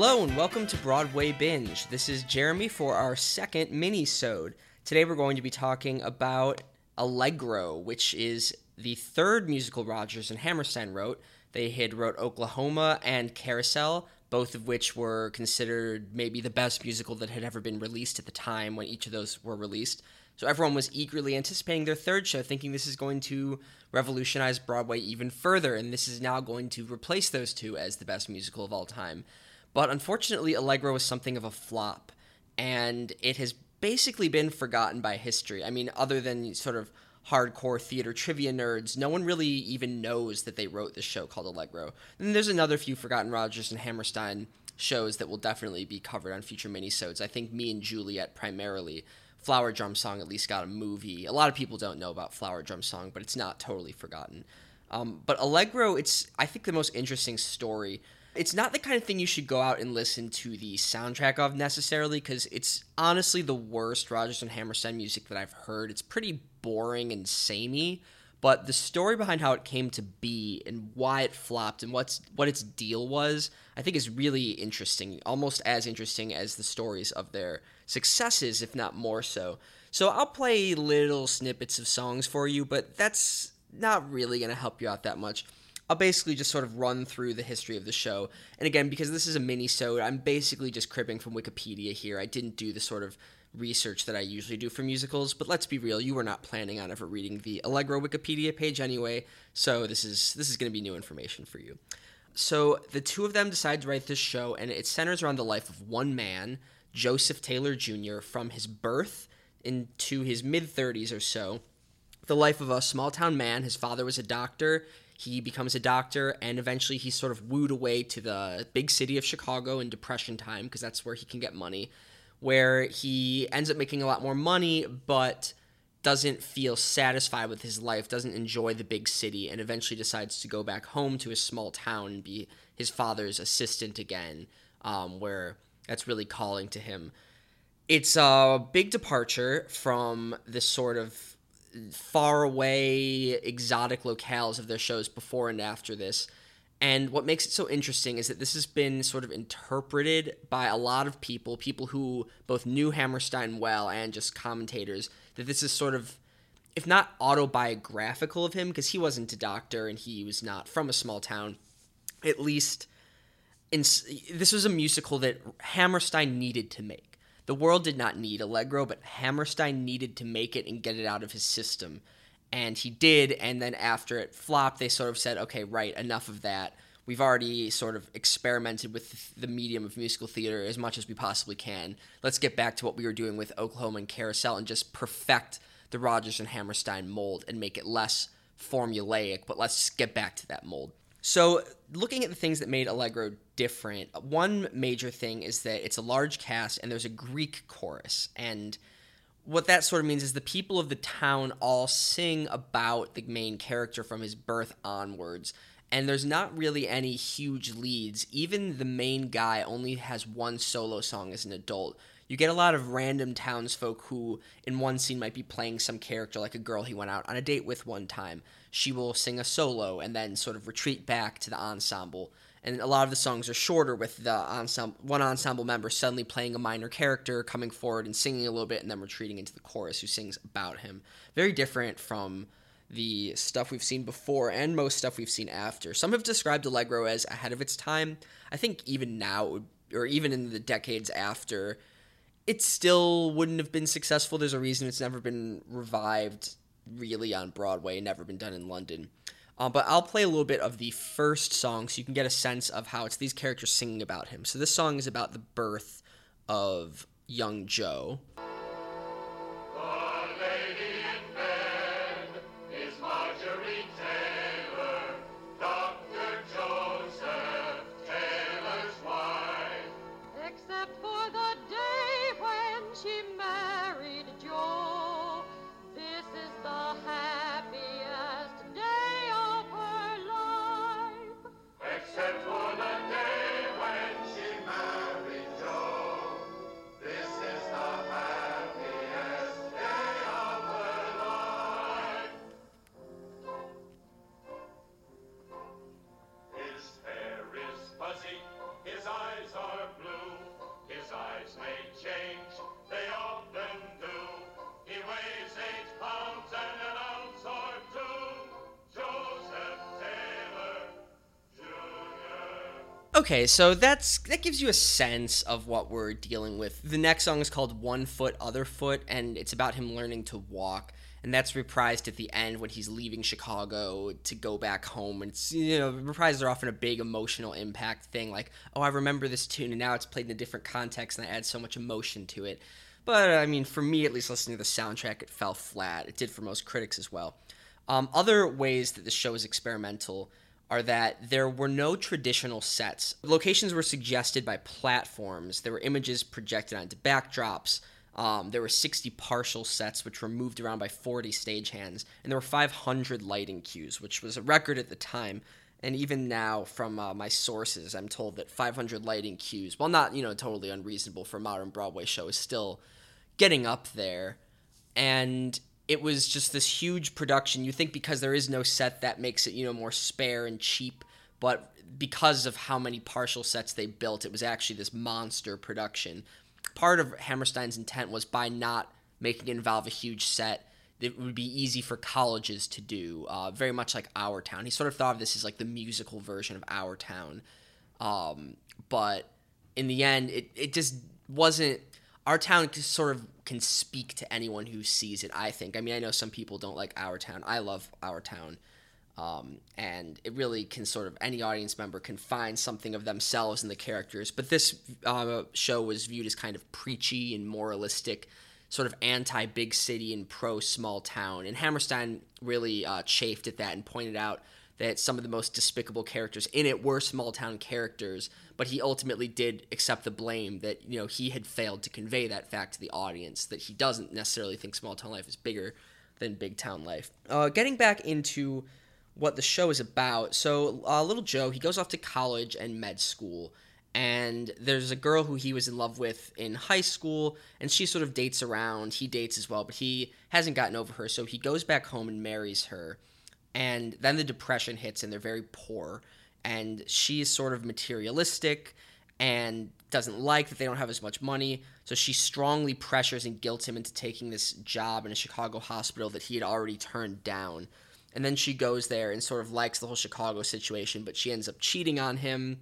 Hello and welcome to Broadway Binge. This is Jeremy for our second mini-sode. Today we're going to be talking about Allegro, which is the third musical Rodgers and Hammerstein wrote. They had wrote Oklahoma and Carousel, both of which were considered maybe the best musical that had ever been released at the time when each of those were released. So everyone was eagerly anticipating their third show, thinking this is going to revolutionize Broadway even further, and this is now going to replace those two as the best musical of all time. But unfortunately, Allegro was something of a flop, and it has basically been forgotten by history. I mean, other than sort of hardcore theater trivia nerds, no one really even knows that they wrote this show called Allegro. And there's another few forgotten Rodgers and Hammerstein shows that will definitely be covered on future minisodes. I think Me and Juliet primarily. Flower Drum Song at least got a movie. A lot of people don't know about Flower Drum Song, but it's not totally forgotten. Um, but Allegro, it's I think the most interesting story it's not the kind of thing you should go out and listen to the soundtrack of necessarily because it's honestly the worst Rodgers and Hammerstein music that I've heard. It's pretty boring and samey, but the story behind how it came to be and why it flopped and what's what its deal was, I think is really interesting, almost as interesting as the stories of their successes, if not more so. So I'll play little snippets of songs for you, but that's not really going to help you out that much. I'll basically just sort of run through the history of the show. And again, because this is a mini so I'm basically just cribbing from Wikipedia here. I didn't do the sort of research that I usually do for musicals, but let's be real, you were not planning on ever reading the Allegro Wikipedia page anyway, so this is this is going to be new information for you. So the two of them decide to write this show and it centers around the life of one man, Joseph Taylor Jr., from his birth into his mid 30s or so. The life of a small town man, his father was a doctor, he becomes a doctor, and eventually he's sort of wooed away to the big city of Chicago in Depression time because that's where he can get money. Where he ends up making a lot more money, but doesn't feel satisfied with his life, doesn't enjoy the big city, and eventually decides to go back home to his small town and be his father's assistant again, um, where that's really calling to him. It's a big departure from this sort of far away, exotic locales of their shows before and after this. And what makes it so interesting is that this has been sort of interpreted by a lot of people, people who both knew Hammerstein well and just commentators, that this is sort of, if not autobiographical of him, because he wasn't a doctor and he was not from a small town, at least in, this was a musical that Hammerstein needed to make. The world did not need Allegro, but Hammerstein needed to make it and get it out of his system. And he did, and then after it flopped, they sort of said, okay, right, enough of that. We've already sort of experimented with the medium of musical theater as much as we possibly can. Let's get back to what we were doing with Oklahoma and Carousel and just perfect the Rodgers and Hammerstein mold and make it less formulaic, but let's get back to that mold. So, looking at the things that made Allegro different, one major thing is that it's a large cast and there's a Greek chorus. And what that sort of means is the people of the town all sing about the main character from his birth onwards. And there's not really any huge leads. Even the main guy only has one solo song as an adult. You get a lot of random townsfolk who, in one scene, might be playing some character, like a girl he went out on a date with one time she will sing a solo and then sort of retreat back to the ensemble. And a lot of the songs are shorter with the ensemble, one ensemble member suddenly playing a minor character, coming forward and singing a little bit, and then retreating into the chorus who sings about him. Very different from the stuff we've seen before and most stuff we've seen after. Some have described Allegro as ahead of its time. I think even now, or even in the decades after, it still wouldn't have been successful. There's a reason it's never been revived really on Broadway, never been done in London. Uh, but I'll play a little bit of the first song so you can get a sense of how it's these characters singing about him. So this song is about the birth of young Joe. Okay, so that's that gives you a sense of what we're dealing with. The next song is called One Foot Other Foot and it's about him learning to walk and that's reprised at the end when he's leaving Chicago to go back home. And it's you know reprises are often a big emotional impact thing, like oh I remember this tune and now it's played in a different context and I add so much emotion to it. But I mean, for me at least, listening to the soundtrack, it fell flat. It did for most critics as well. Um, other ways that the show is experimental are that there were no traditional sets. Locations were suggested by platforms. There were images projected onto backdrops. Um, there were 60 partial sets, which were moved around by 40 stagehands, and there were 500 lighting cues, which was a record at the time. And even now, from uh, my sources, I'm told that 500 lighting cues, while not you know totally unreasonable for a modern Broadway show, is still getting up there. And it was just this huge production. You think because there is no set that makes it you know more spare and cheap, but because of how many partial sets they built, it was actually this monster production part of Hammerstein's intent was by not making it involve a huge set, it would be easy for colleges to do, uh, very much like Our Town. He sort of thought of this as like the musical version of Our Town. Um, but in the end, it, it just wasn't. Our Town sort of can speak to anyone who sees it, I think. I mean, I know some people don't like Our Town. I love Our Town. Um, and it really can sort of any audience member can find something of themselves in the characters. But this uh, show was viewed as kind of preachy and moralistic, sort of anti big city and pro small town. And Hammerstein really uh, chafed at that and pointed out that some of the most despicable characters in it were small town characters. But he ultimately did accept the blame that you know he had failed to convey that fact to the audience that he doesn't necessarily think small town life is bigger than big town life. Uh, getting back into what the show is about. So, uh, little Joe, he goes off to college and med school, and there's a girl who he was in love with in high school, and she sort of dates around. He dates as well, but he hasn't gotten over her, so he goes back home and marries her. And then the depression hits, and they're very poor, and she's sort of materialistic and doesn't like that they don't have as much money. So she strongly pressures and guilts him into taking this job in a Chicago hospital that he had already turned down and then she goes there and sort of likes the whole Chicago situation, but she ends up cheating on him.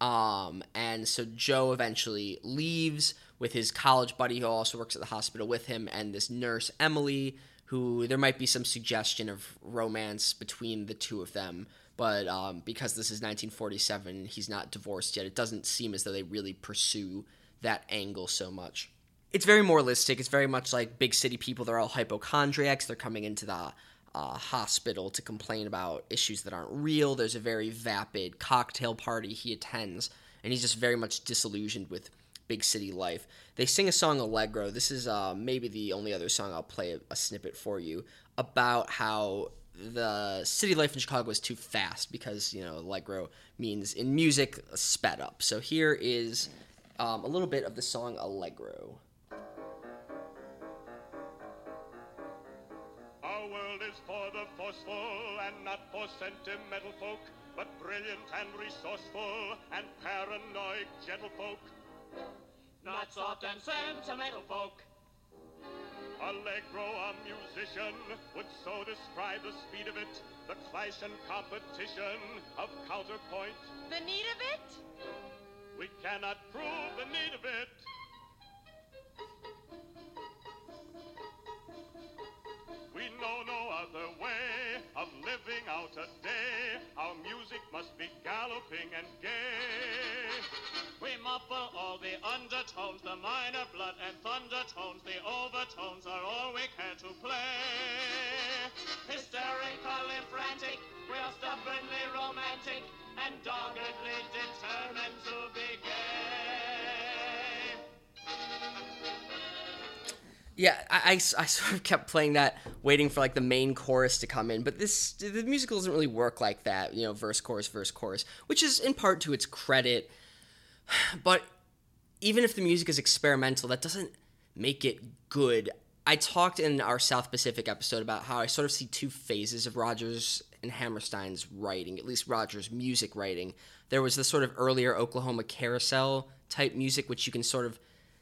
Um, and so Joe eventually leaves with his college buddy who also works at the hospital with him, and this nurse Emily, who there might be some suggestion of romance between the two of them. But um, because this is 1947, he's not divorced yet. It doesn't seem as though they really pursue that angle so much. It's very moralistic. It's very much like big city people. They're all hypochondriacs. They're coming into the uh, hospital to complain about issues that aren't real. There's a very vapid cocktail party he attends, and he's just very much disillusioned with big city life. They sing a song Allegro. This is uh, maybe the only other song I'll play a, a snippet for you about how the city life in Chicago is too fast because you know Allegro means in music sped up. So here is um, a little bit of the song Allegro. Our world is for the forceful and not for sentimental folk, but brilliant and resourceful and paranoid gentlefolk. Not soft and sentimental folk. Allegro, a musician, would so describe the speed of it, the clash and competition of counterpoint. The need of it? We cannot prove the need of it. We know no other way of living out a day. Music must be galloping and gay. We muffle all the undertones, the minor blood and thunder tones. The overtones are all we care to play. Hysterical and frantic, we're stubbornly romantic and doggedly determined to be Yeah, I, I, I, sort of kept playing that, waiting for like the main chorus to come in. But this the musical doesn't really work like that, you know, verse chorus verse chorus, which is in part to its credit. But even if the music is experimental, that doesn't make it good. I talked in our South Pacific episode about how I sort of see two phases of Rodgers and Hammerstein's writing, at least Rodgers' music writing. There was the sort of earlier Oklahoma carousel type music, which you can sort of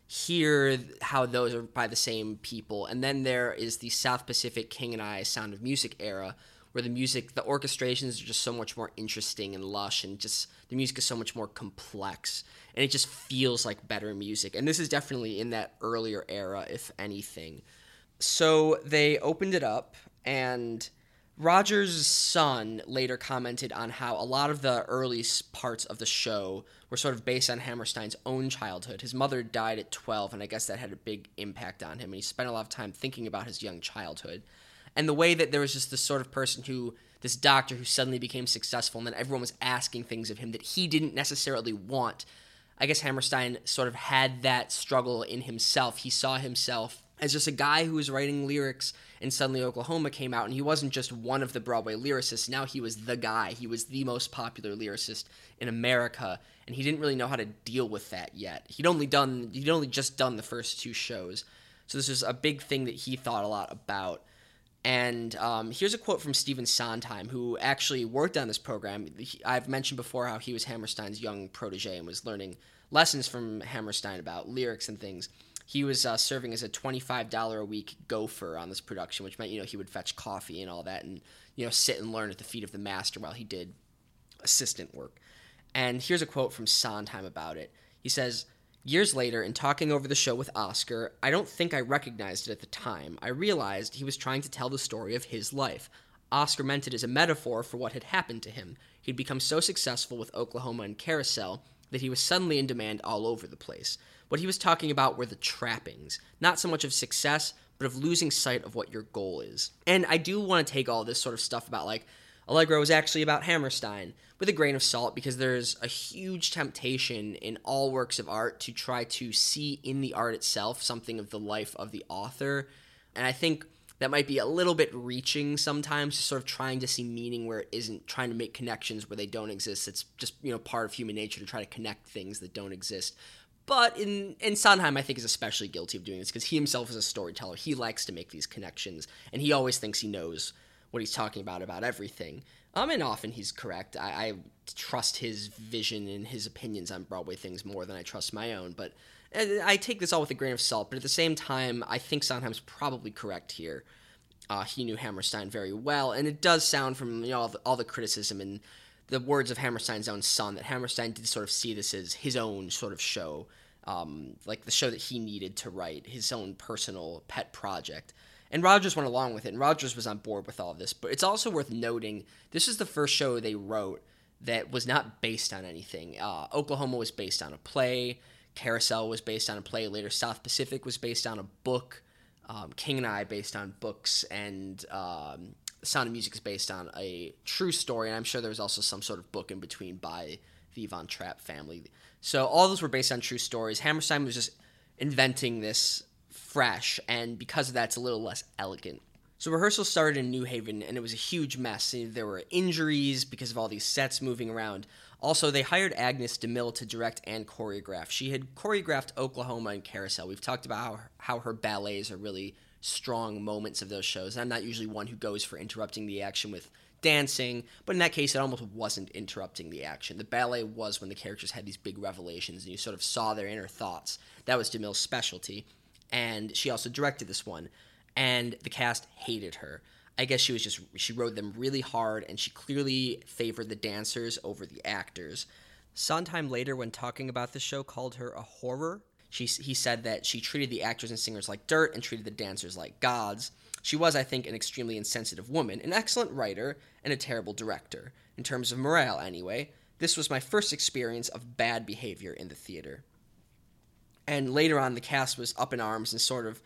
hear how those are by the same people. And then there is the South Pacific King and I Sound of Music era, where the music, the orchestrations are just so much more interesting and lush, and just the music is so much more complex, and it just feels like better music. And this is definitely in that earlier era, if anything. So they opened it up, and Rodgers' son later commented on how a lot of the early parts of the show were sort of based on Hammerstein's own childhood. His mother died at 12, and I guess that had a big impact on him, and he spent a lot of time thinking about his young childhood. And the way that there was just this sort of person who, this doctor who suddenly became successful, and then everyone was asking things of him that he didn't necessarily want. I guess Hammerstein sort of had that struggle in himself. He saw himself as just a guy who was writing lyrics and suddenly Oklahoma came out and he wasn't just one of the Broadway lyricists. Now he was the guy. He was the most popular lyricist in America and he didn't really know how to deal with that yet. He'd only done he'd only just done the first two shows. So this was a big thing that he thought a lot about. And um, here's a quote from Stephen Sondheim, who actually worked on this program. I've mentioned before how he was Hammerstein's young protege and was learning lessons from Hammerstein about lyrics and things he was uh, serving as a $25 a week gopher on this production, which meant, you know, he would fetch coffee and all that and, you know, sit and learn at the feet of the master while he did assistant work. And here's a quote from Sondheim about it. He says, Years later, in talking over the show with Oscar, I don't think I recognized it at the time. I realized he was trying to tell the story of his life. Oscar meant it as a metaphor for what had happened to him. He'd become so successful with Oklahoma and Carousel that he was suddenly in demand all over the place. What he was talking about were the trappings, not so much of success, but of losing sight of what your goal is. And I do want to take all this sort of stuff about like Allegro is actually about Hammerstein with a grain of salt because there's a huge temptation in all works of art to try to see in the art itself something of the life of the author. And I think that might be a little bit reaching sometimes, just sort of trying to see meaning where it isn't, trying to make connections where they don't exist. It's just, you know, part of human nature to try to connect things that don't exist. But in in Sondheim, I think is especially guilty of doing this because he himself is a storyteller. He likes to make these connections, and he always thinks he knows what he's talking about about everything. Um, and often he's correct. I, I trust his vision and his opinions on Broadway things more than I trust my own. But I take this all with a grain of salt. But at the same time, I think Sondheim's probably correct here. Uh, he knew Hammerstein very well, and it does sound from you know all the, all the criticism and the words of Hammerstein's own son that Hammerstein did sort of see this as his own sort of show, um, like the show that he needed to write, his own personal pet project. And Rodgers went along with it, and Rodgers was on board with all this. But it's also worth noting this is the first show they wrote that was not based on anything. Uh, Oklahoma was based on a play, Carousel was based on a play, later South Pacific was based on a book, um, King and I based on books, and um, Sound of Music is based on a true story, and I'm sure there was also some sort of book in between by the Von Trapp family. So all those were based on true stories. Hammerstein was just inventing this fresh, and because of that, it's a little less elegant. So rehearsal started in New Haven, and it was a huge mess. There were injuries because of all these sets moving around. Also, they hired Agnes DeMille to direct and choreograph. She had choreographed Oklahoma and Carousel. We've talked about how her, how her ballets are really strong moments of those shows. I'm not usually one who goes for interrupting the action with dancing, but in that case, it almost wasn't interrupting the action. The ballet was when the characters had these big revelations and you sort of saw their inner thoughts. That was DeMille's specialty, and she also directed this one. And the cast hated her. I guess she was just she rode them really hard, and she clearly favored the dancers over the actors. Sondheim later, when talking about the show, called her a horror she, he said that she treated the actors and singers like dirt and treated the dancers like gods. She was, I think, an extremely insensitive woman, an excellent writer, and a terrible director. In terms of morale, anyway, this was my first experience of bad behavior in the theater. And later on, the cast was up in arms and sort of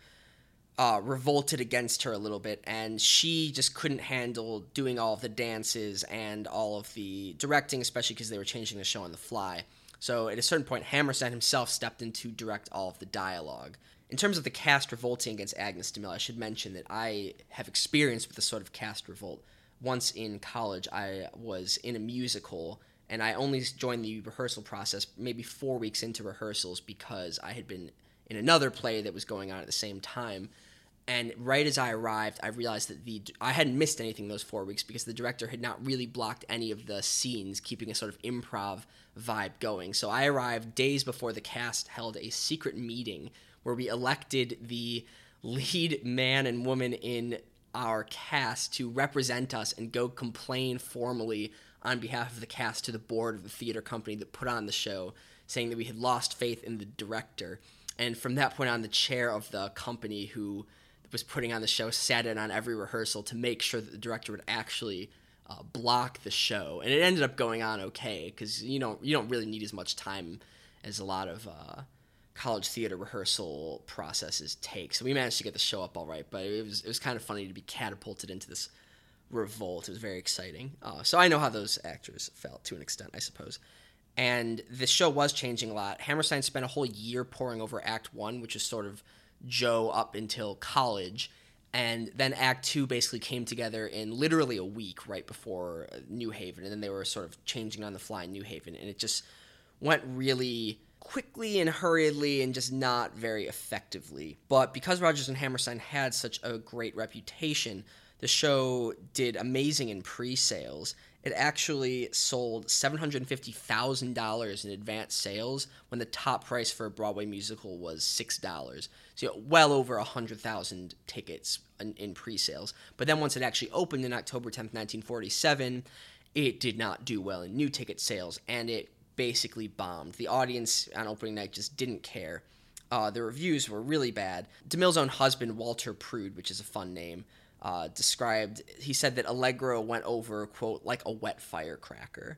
uh, revolted against her a little bit, and she just couldn't handle doing all of the dances and all of the directing, especially because they were changing the show on the fly. So at a certain point, Hammerstein himself stepped in to direct all of the dialogue. In terms of the cast revolting against Agnes DeMille, I should mention that I have experience with this sort of cast revolt. Once in college, I was in a musical, and I only joined the rehearsal process maybe four weeks into rehearsals because I had been in another play that was going on at the same time. And right as I arrived, I realized that the I hadn't missed anything those four weeks because the director had not really blocked any of the scenes, keeping a sort of improv vibe going. So I arrived days before the cast held a secret meeting where we elected the lead man and woman in our cast to represent us and go complain formally on behalf of the cast to the board of the theater company that put on the show, saying that we had lost faith in the director. And from that point on, the chair of the company who was putting on the show sat in on every rehearsal to make sure that the director would actually uh, block the show. And it ended up going on okay because you don't you don't really need as much time as a lot of uh, college theater rehearsal processes take. So we managed to get the show up all right, but it was it was kind of funny to be catapulted into this revolt. It was very exciting. Uh, so I know how those actors felt to an extent, I suppose. And the show was changing a lot. Hammerstein spent a whole year poring over Act One, which is sort of Joe up until college. And then Act Two basically came together in literally a week right before uh, New Haven. And then they were sort of changing on the fly in New Haven. And it just went really quickly and hurriedly and just not very effectively. But because Rodgers and Hammerstein had such a great reputation, the show did amazing in pre sales. It actually sold $750,000 in advance sales when the top price for a Broadway musical was $6. So, you know, well over 100,000 tickets in, in pre sales. But then once it actually opened in October 10th, 1947, it did not do well in new ticket sales and it basically bombed. The audience on opening night just didn't care. Uh, the reviews were really bad. DeMille's own husband, Walter Prude, which is a fun name, uh, described, he said that Allegro went over, quote, like a wet firecracker.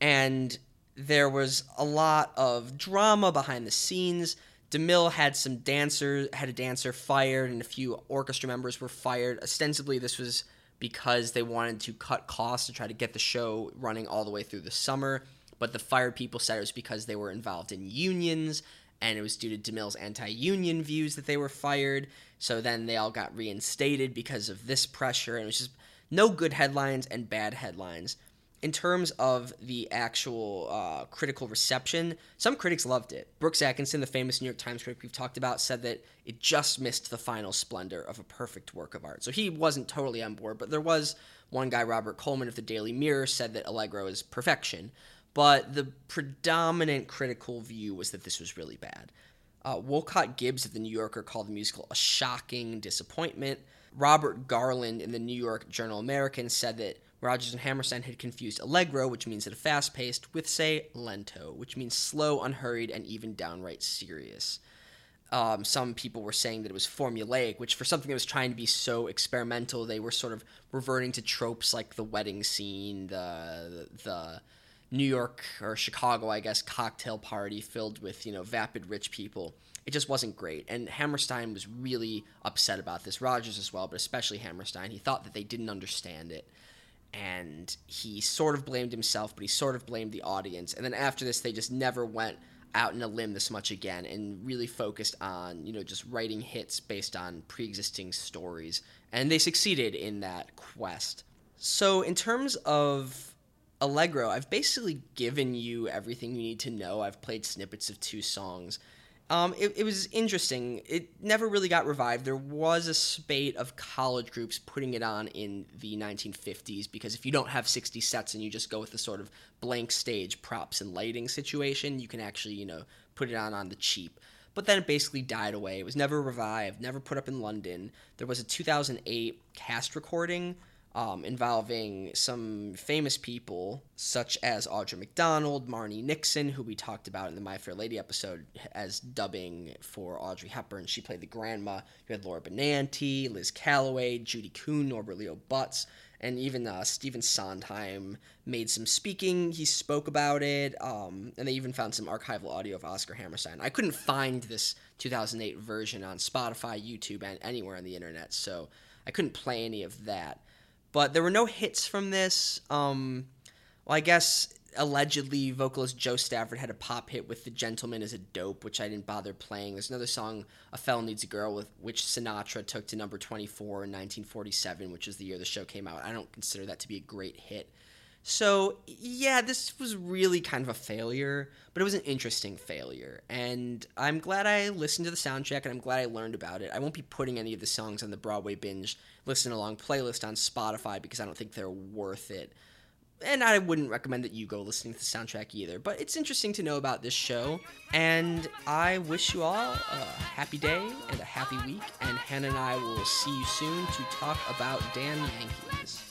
And there was a lot of drama behind the scenes. DeMille had some dancers, had a dancer fired, and a few orchestra members were fired. Ostensibly, this was because they wanted to cut costs to try to get the show running all the way through the summer. But the fired people said it was because they were involved in unions, and it was due to DeMille's anti union views that they were fired. So then they all got reinstated because of this pressure, and it was just no good headlines and bad headlines. In terms of the actual uh, critical reception, some critics loved it. Brooks Atkinson, the famous New York Times critic we've talked about, said that it just missed the final splendor of a perfect work of art. So he wasn't totally on board, but there was one guy, Robert Coleman of the Daily Mirror, said that Allegro is perfection but the predominant critical view was that this was really bad. Uh, Wolcott Gibbs of the New Yorker called the musical a shocking disappointment. Robert Garland in the New York Journal American said that Rodgers and Hammerstein had confused allegro, which means at a fast paced, with, say, lento, which means slow, unhurried, and even downright serious. Um, some people were saying that it was formulaic, which for something that was trying to be so experimental, they were sort of reverting to tropes like the wedding scene, the the New York or Chicago, I guess, cocktail party filled with, you know, vapid rich people. It just wasn't great. And Hammerstein was really upset about this. Rodgers as well, but especially Hammerstein. He thought that they didn't understand it. And he sort of blamed himself, but he sort of blamed the audience. And then after this, they just never went out in a limb this much again and really focused on, you know, just writing hits based on pre existing stories. And they succeeded in that quest. So, in terms of Allegro, I've basically given you everything you need to know. I've played snippets of two songs. Um, it, it, was interesting. It never really got revived. There was a spate of college groups putting it on in the 1950s because if you don't have 60 sets and you just go with the sort of blank stage props and lighting situation, you can actually, you know, put it on on the cheap. But then it basically died away. It was never revived, never put up in London. There was a 2008 cast recording um, involving some famous people such as Audra McDonald, Marni Nixon, who we talked about in the My Fair Lady episode as dubbing for Audrey Hepburn. She played the grandma. You had Laura Benanti, Liz Callaway, Judy Kuhn, Norbert Leo Butz, and even uh, Stephen Sondheim made some speaking. He spoke about it, um, and they even found some archival audio of Oscar Hammerstein. I couldn't find this 2008 version on Spotify, YouTube, and anywhere on the internet, so I couldn't play any of that. But there were no hits from this. Um, well, I guess allegedly vocalist Jo Stafford had a pop hit with "The Gentleman Is a Dope," which I didn't bother playing. There's another song, "A Fella Needs a Girl," with which Sinatra took to number 24 in 1947, which is the year the show came out. I don't consider that to be a great hit. So, yeah, this was really kind of a failure, but it was an interesting failure. And I'm glad I listened to the soundtrack and I'm glad I learned about it. I won't be putting any of the songs on the Broadway Binge listen along playlist on Spotify because I don't think they're worth it. and I wouldn't recommend that you go listening to the soundtrack either. But it's interesting to know about this show, and I wish you all a happy day and a happy week. And Hannah and I will see you soon to talk about damn Yankees.